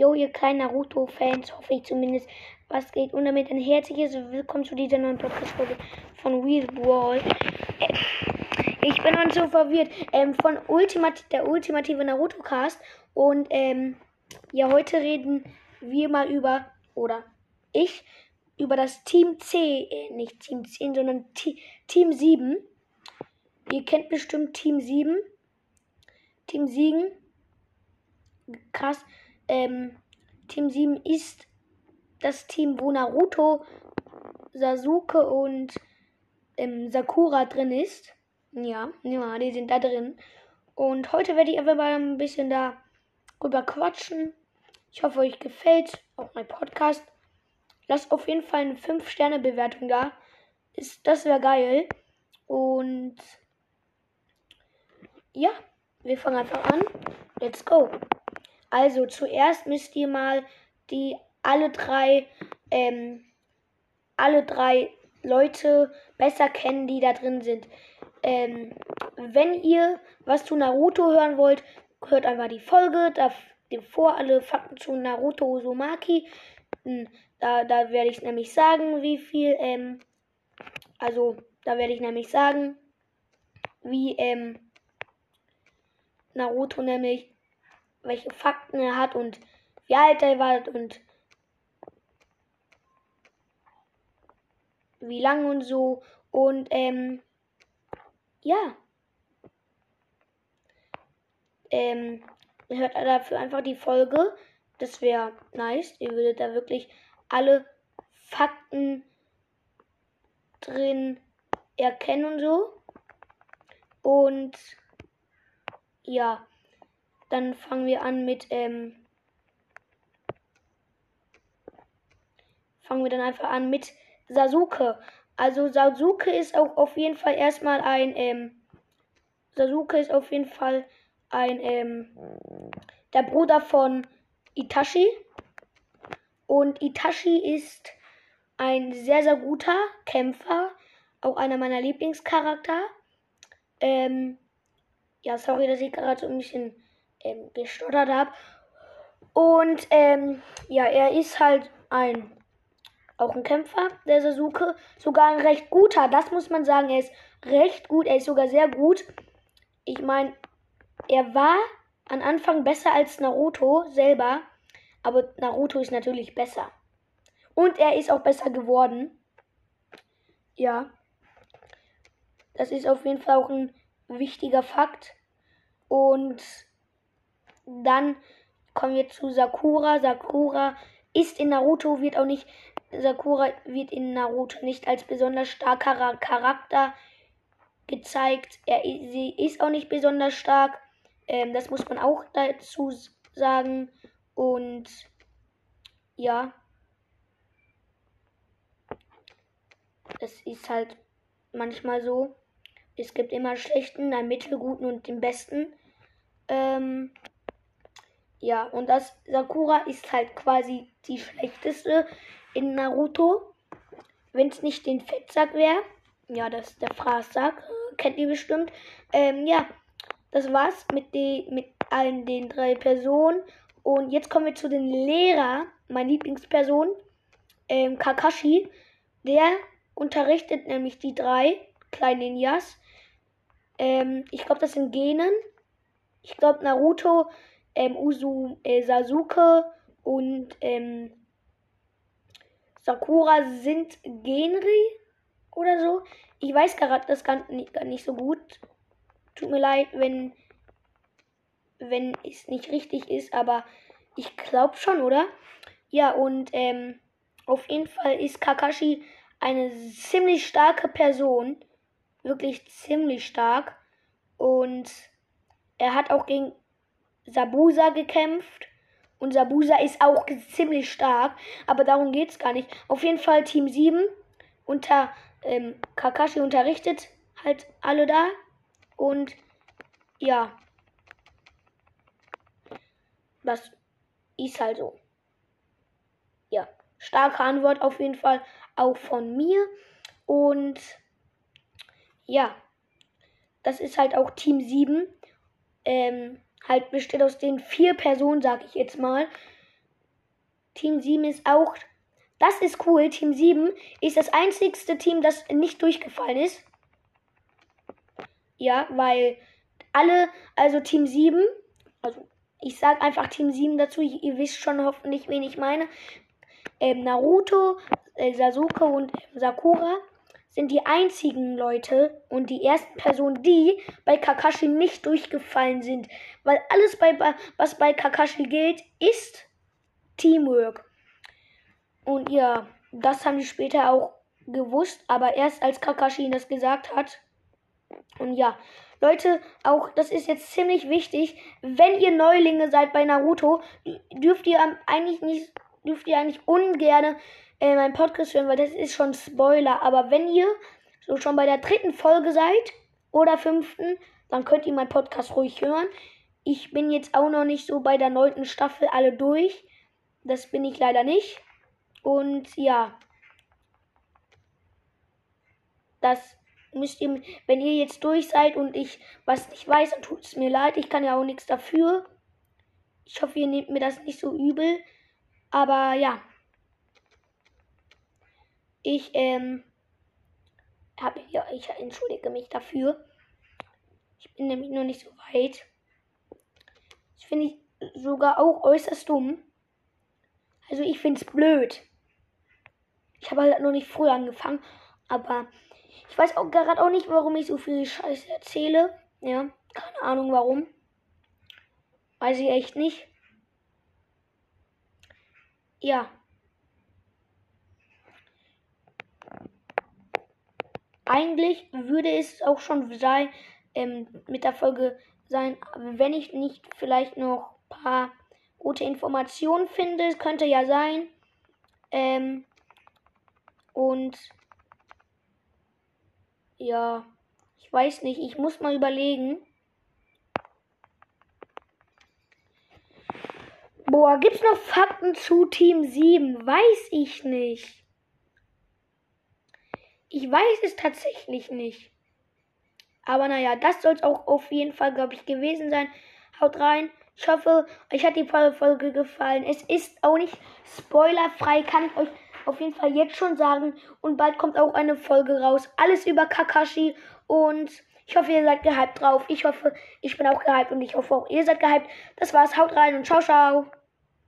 Jo, ihr kleinen Naruto-Fans, hoffe ich zumindest. Was geht? Und damit ein herzliches Willkommen zu dieser neuen Podcast-Folge von Real Wall. Äh, ich bin noch so verwirrt. Ähm, von Ultimat der ultimative Naruto-Cast. Und ähm, ja, heute reden wir mal über, oder ich, über das Team C, äh, nicht Team 10, sondern T Team 7. Ihr kennt bestimmt Team 7. Team Siegen. Krass. Ähm, Team 7 ist das Team, wo Naruto, Sasuke und ähm, Sakura drin ist. Ja, ja, die sind da drin. Und heute werde ich einfach mal ein bisschen darüber quatschen. Ich hoffe, euch gefällt auch mein Podcast. Lasst auf jeden Fall eine 5-Sterne-Bewertung da. Ist, das wäre geil. Und ja, wir fangen einfach an. Let's go. Also zuerst müsst ihr mal die alle drei, ähm, alle drei Leute besser kennen, die da drin sind. Ähm, wenn ihr was zu Naruto hören wollt, hört einfach die Folge. Davor alle Fakten zu Naruto Uzumaki. Hm, da, da werde ich nämlich sagen, wie viel, ähm, also da werde ich nämlich sagen, wie ähm, Naruto nämlich welche Fakten er hat und wie alt er war und wie lang und so. Und ähm, ja. Ähm, hört dafür einfach die Folge. Das wäre nice. Ihr würdet da wirklich alle Fakten drin erkennen und so. Und ja. Dann fangen wir an mit, ähm, fangen wir dann einfach an mit Sasuke. Also Sasuke ist auch auf jeden Fall erstmal ein, ähm, Sasuke ist auf jeden Fall ein, ähm, der Bruder von Itachi. Und Itachi ist ein sehr, sehr guter Kämpfer. Auch einer meiner Lieblingscharakter. Ähm, ja, sorry, dass ich gerade so ein bisschen ähm, gestottert habe. Und ähm, ja, er ist halt ein auch ein Kämpfer, der Sasuke. Sogar ein recht guter, das muss man sagen. Er ist recht gut, er ist sogar sehr gut. Ich meine, er war am Anfang besser als Naruto selber. Aber Naruto ist natürlich besser. Und er ist auch besser geworden. Ja. Das ist auf jeden Fall auch ein wichtiger Fakt. Und dann kommen wir zu Sakura. Sakura ist in Naruto, wird auch nicht. Sakura wird in Naruto nicht als besonders starker Charakter gezeigt. Er, sie ist auch nicht besonders stark. Ähm, das muss man auch dazu sagen. Und ja. Es ist halt manchmal so. Es gibt immer schlechten, einen mittelguten und den besten. Ähm, ja, und das Sakura ist halt quasi die schlechteste in Naruto. Wenn es nicht den Fettsack wäre. Ja, das ist der Fraßsack. Kennt ihr bestimmt. Ähm, ja, das war's mit, die, mit allen den drei Personen. Und jetzt kommen wir zu den Lehrer, meine Lieblingsperson, ähm, Kakashi. Der unterrichtet nämlich die drei kleinen Ninjas. Ähm, ich glaube, das sind Genen. Ich glaube, Naruto ähm, Usu, äh, Sasuke und ähm, Sakura sind Genri oder so. Ich weiß gerade das gar nicht, gar nicht so gut. Tut mir leid, wenn wenn es nicht richtig ist, aber ich glaube schon, oder? Ja, und ähm, auf jeden Fall ist Kakashi eine ziemlich starke Person. Wirklich ziemlich stark. Und er hat auch gegen Sabusa gekämpft. Und Sabusa ist auch ziemlich stark. Aber darum geht es gar nicht. Auf jeden Fall Team 7 unter ähm, Kakashi unterrichtet halt alle da. Und ja. Das ist halt so. Ja. Starke Antwort auf jeden Fall auch von mir. Und ja. Das ist halt auch Team 7. Ähm, halt besteht aus den vier Personen, sag ich jetzt mal. Team 7 ist auch. Das ist cool. Team 7 ist das einzigste Team, das nicht durchgefallen ist. Ja, weil alle, also Team 7, also ich sag einfach Team 7 dazu, ihr wisst schon hoffentlich, wen ich meine. Ähm, Naruto, äh, Sasuke und äh, Sakura sind die einzigen Leute und die ersten Personen, die bei Kakashi nicht durchgefallen sind. Weil alles, bei, was bei Kakashi gilt, ist Teamwork. Und ja, das haben die später auch gewusst, aber erst als Kakashi das gesagt hat. Und ja, Leute, auch das ist jetzt ziemlich wichtig. Wenn ihr Neulinge seid bei Naruto, dürft ihr eigentlich nicht, dürft ihr eigentlich ungern äh, meinen Podcast hören, weil das ist schon Spoiler. Aber wenn ihr so schon bei der dritten Folge seid oder fünften, dann könnt ihr meinen Podcast ruhig hören. Ich bin jetzt auch noch nicht so bei der neunten Staffel alle durch. Das bin ich leider nicht. Und ja. Das müsst ihr, wenn ihr jetzt durch seid und ich was nicht weiß, dann tut es mir leid. Ich kann ja auch nichts dafür. Ich hoffe, ihr nehmt mir das nicht so übel. Aber ja. Ich, ähm, habe ja, ich entschuldige mich dafür. Ich bin nämlich noch nicht so weit. Das finde ich sogar auch äußerst dumm. Also ich finde es blöd. Ich habe halt noch nicht früh angefangen, aber ich weiß auch gerade auch nicht, warum ich so viel Scheiße erzähle. Ja, keine Ahnung warum. Weiß ich echt nicht. Ja. Eigentlich würde es auch schon sein, ähm, mit der Folge sein, wenn ich nicht vielleicht noch ein paar gute Informationen finde. Es könnte ja sein. Ähm, und ja, ich weiß nicht. Ich muss mal überlegen. Boah, gibt's noch Fakten zu Team 7? Weiß ich nicht. Ich weiß es tatsächlich nicht. Aber naja, das soll es auch auf jeden Fall, glaube ich, gewesen sein. Haut rein. Ich hoffe, euch hat die Folge gefallen. Es ist auch nicht spoilerfrei, kann ich euch auf jeden Fall jetzt schon sagen. Und bald kommt auch eine Folge raus. Alles über Kakashi. Und ich hoffe, ihr seid gehypt drauf. Ich hoffe, ich bin auch gehypt und ich hoffe auch, ihr seid gehypt. Das war's. Haut rein und ciao, ciao.